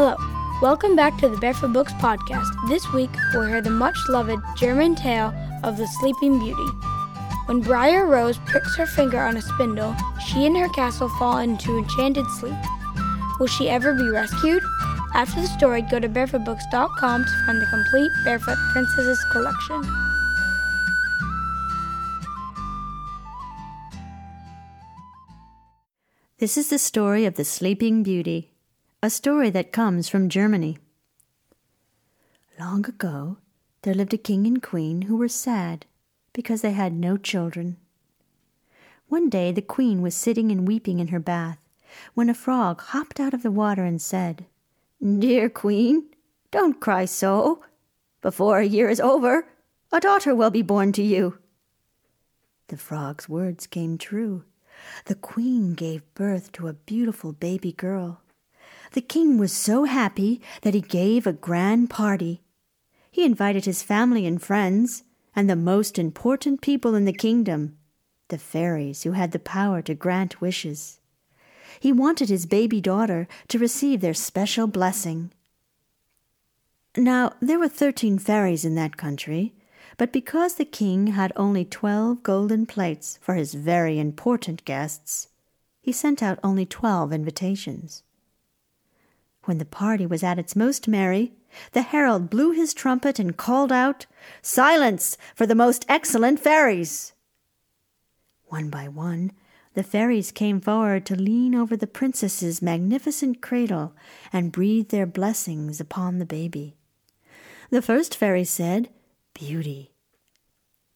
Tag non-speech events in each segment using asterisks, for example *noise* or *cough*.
Hello, welcome back to the Barefoot Books podcast. This week we'll hear the much loved German tale of the Sleeping Beauty. When Briar Rose pricks her finger on a spindle, she and her castle fall into enchanted sleep. Will she ever be rescued? After the story, go to barefootbooks.com to find the complete Barefoot Princesses collection. This is the story of the Sleeping Beauty, a story that comes from Germany. Long ago, there lived a king and queen who were sad because they had no children. One day, the queen was sitting and weeping in her bath when a frog hopped out of the water and said, Dear queen, don't cry so. Before a year is over, a daughter will be born to you. The frog's words came true the queen gave birth to a beautiful baby girl. The king was so happy that he gave a grand party. He invited his family and friends, and the most important people in the kingdom, the fairies who had the power to grant wishes. He wanted his baby daughter to receive their special blessing. Now, there were thirteen fairies in that country, but because the king had only twelve golden plates for his very important guests, he sent out only twelve invitations. When the party was at its most merry, the herald blew his trumpet and called out, Silence for the most excellent fairies! One by one, the fairies came forward to lean over the princess's magnificent cradle and breathe their blessings upon the baby. The first fairy said, beauty.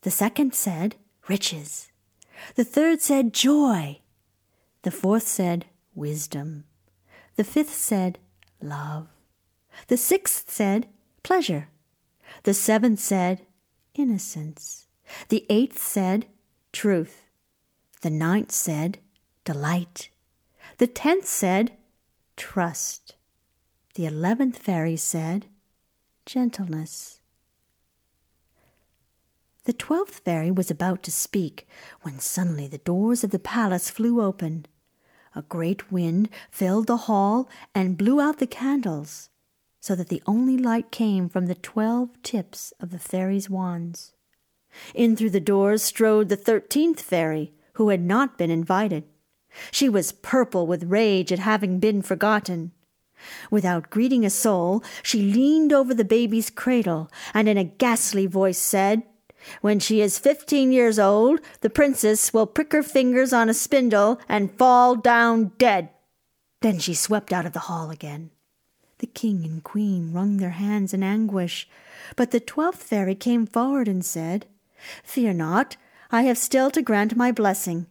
The second said, riches. The third said, joy. The fourth said, wisdom. The fifth said, love. The sixth said, pleasure. The seventh said, innocence. The eighth said, truth. The ninth said, delight. The tenth said, trust. The eleventh fairy said, gentleness. The twelfth fairy was about to speak when suddenly the doors of the palace flew open. A great wind filled the hall and blew out the candles, so that the only light came from the twelve tips of the fairies' wands. In through the doors strode the thirteenth fairy, who had not been invited. She was purple with rage at having been forgotten. Without greeting a soul, she leaned over the baby's cradle and in a ghastly voice said, when she is fifteen years old, the princess will prick her fingers on a spindle and fall down dead. Then she swept out of the hall again. The king and queen wrung their hands in anguish, but the twelfth fairy came forward and said, Fear not, I have still to grant my blessing.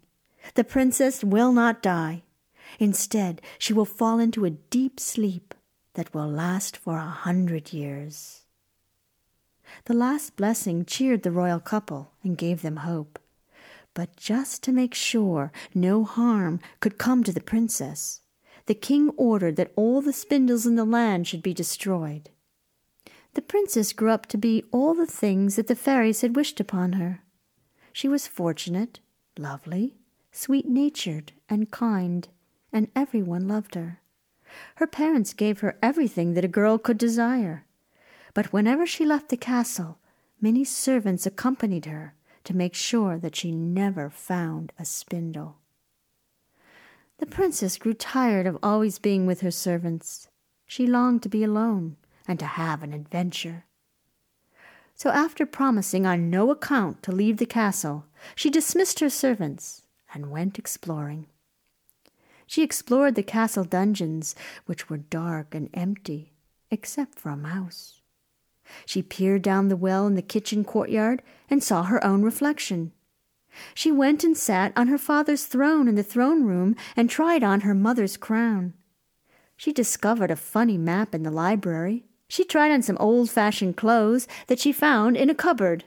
The princess will not die. Instead, she will fall into a deep sleep that will last for a hundred years. The last blessing cheered the royal couple and gave them hope. But just to make sure no harm could come to the princess, the king ordered that all the spindles in the land should be destroyed. The princess grew up to be all the things that the fairies had wished upon her. She was fortunate, lovely, sweet natured, and kind, and everyone loved her. Her parents gave her everything that a girl could desire. But whenever she left the castle, many servants accompanied her to make sure that she never found a spindle. The princess grew tired of always being with her servants. She longed to be alone and to have an adventure. So, after promising on no account to leave the castle, she dismissed her servants and went exploring. She explored the castle dungeons, which were dark and empty, except for a mouse. She peered down the well in the kitchen courtyard and saw her own reflection. She went and sat on her father's throne in the throne room and tried on her mother's crown. She discovered a funny map in the library. She tried on some old fashioned clothes that she found in a cupboard.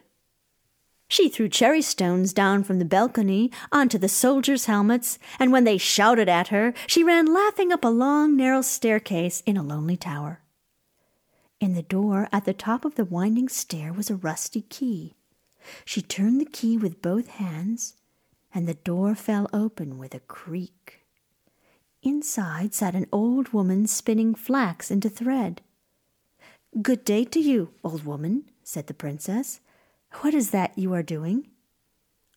She threw cherry stones down from the balcony onto the soldiers' helmets, and when they shouted at her, she ran laughing up a long, narrow staircase in a lonely tower. In the door at the top of the winding stair was a rusty key. She turned the key with both hands, and the door fell open with a creak. Inside sat an old woman spinning flax into thread. Good day to you, old woman, said the princess. What is that you are doing?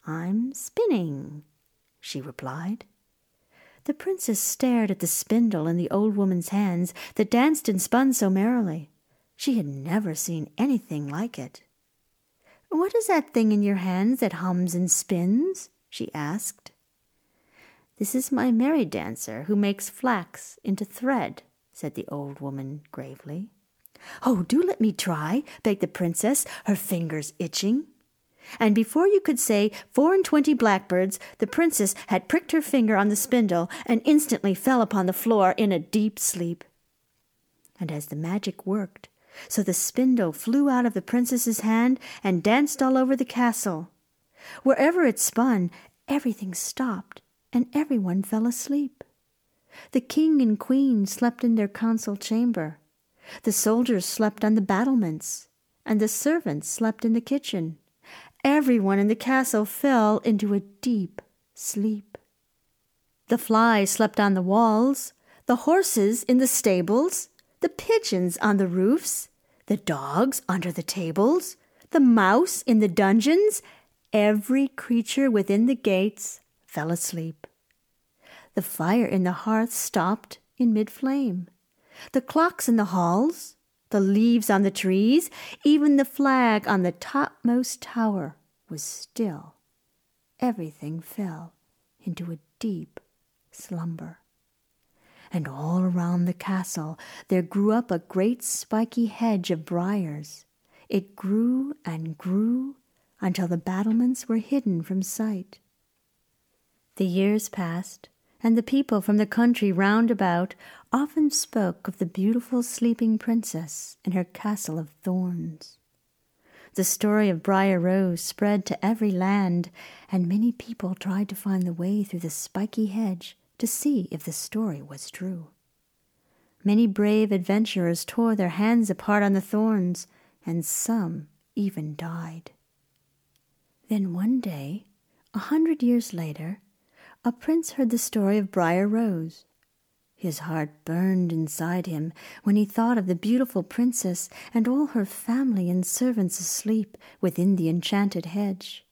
I'm spinning, she replied. The princess stared at the spindle in the old woman's hands that danced and spun so merrily. She had never seen anything like it. What is that thing in your hands that hums and spins? she asked. This is my merry dancer who makes flax into thread, said the old woman gravely. Oh, do let me try, begged the princess, her fingers itching. And before you could say four and twenty blackbirds, the princess had pricked her finger on the spindle and instantly fell upon the floor in a deep sleep. And as the magic worked, so the spindle flew out of the princess's hand and danced all over the castle. Wherever it spun, everything stopped and everyone fell asleep. The king and queen slept in their council chamber. The soldiers slept on the battlements, and the servants slept in the kitchen. Everyone in the castle fell into a deep sleep. The flies slept on the walls, the horses in the stables, the pigeons on the roofs, the dogs under the tables, the mouse in the dungeons, every creature within the gates fell asleep. The fire in the hearth stopped in mid flame. The clocks in the halls, the leaves on the trees, even the flag on the topmost tower was still. Everything fell into a deep slumber and all around the castle there grew up a great spiky hedge of briars. It grew and grew until the battlements were hidden from sight. The years passed, and the people from the country round about often spoke of the beautiful sleeping princess in her castle of thorns. The story of Briar Rose spread to every land, and many people tried to find the way through the spiky hedge to see if the story was true. Many brave adventurers tore their hands apart on the thorns, and some even died. Then one day, a hundred years later, a prince heard the story of Briar Rose. His heart burned inside him when he thought of the beautiful princess and all her family and servants asleep within the enchanted hedge.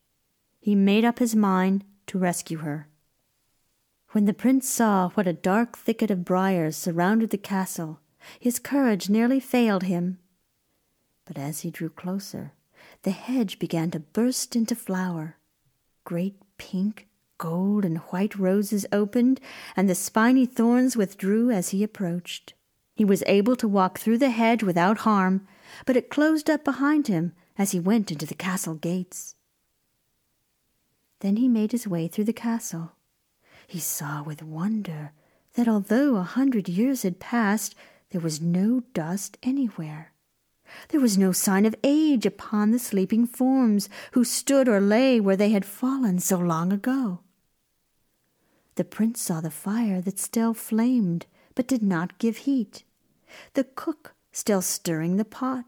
He made up his mind to rescue her. When the prince saw what a dark thicket of briars surrounded the castle, his courage nearly failed him. But as he drew closer, the hedge began to burst into flower. Great pink, gold, and white roses opened, and the spiny thorns withdrew as he approached. He was able to walk through the hedge without harm, but it closed up behind him as he went into the castle gates. Then he made his way through the castle he saw with wonder that although a hundred years had passed, there was no dust anywhere. There was no sign of age upon the sleeping forms who stood or lay where they had fallen so long ago. The prince saw the fire that still flamed but did not give heat, the cook still stirring the pot,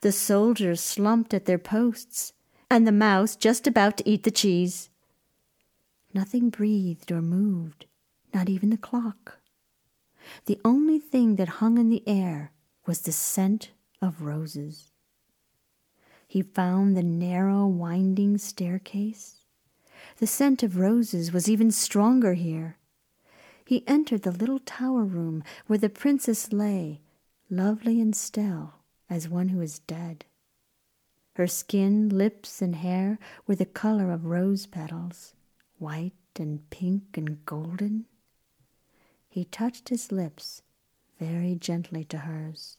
the soldiers slumped at their posts, and the mouse just about to eat the cheese. Nothing breathed or moved, not even the clock. The only thing that hung in the air was the scent of roses. He found the narrow, winding staircase. The scent of roses was even stronger here. He entered the little tower room where the princess lay, lovely and still as one who is dead. Her skin, lips, and hair were the color of rose petals white and pink and golden. He touched his lips very gently to hers.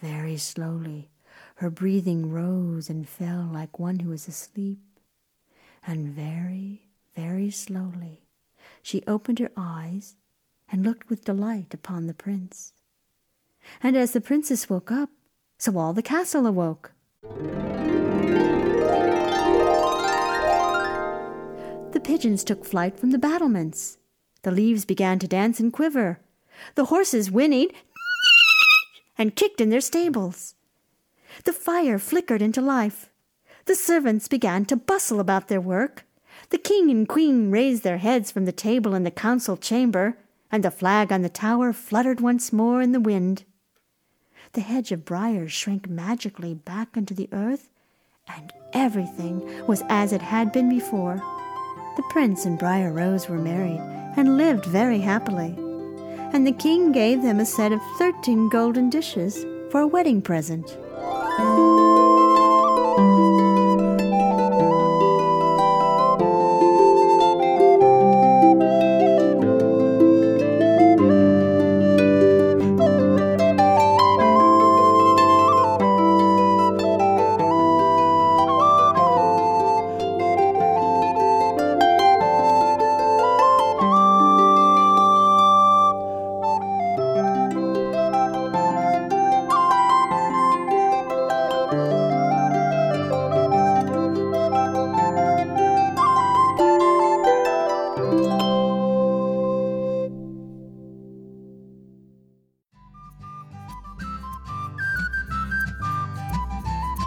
Very slowly, her breathing rose and fell like one who is asleep. And very, very slowly, she opened her eyes and looked with delight upon the prince. And as the princess woke up, so all the castle awoke. Pigeons took flight from the battlements. The leaves began to dance and quiver. The horses whinnied *laughs* and kicked in their stables. The fire flickered into life. The servants began to bustle about their work. The king and queen raised their heads from the table in the council chamber, and the flag on the tower fluttered once more in the wind. The hedge of briars shrank magically back into the earth, and everything was as it had been before. The prince and Briar Rose were married and lived very happily, and the king gave them a set of thirteen golden dishes for a wedding present.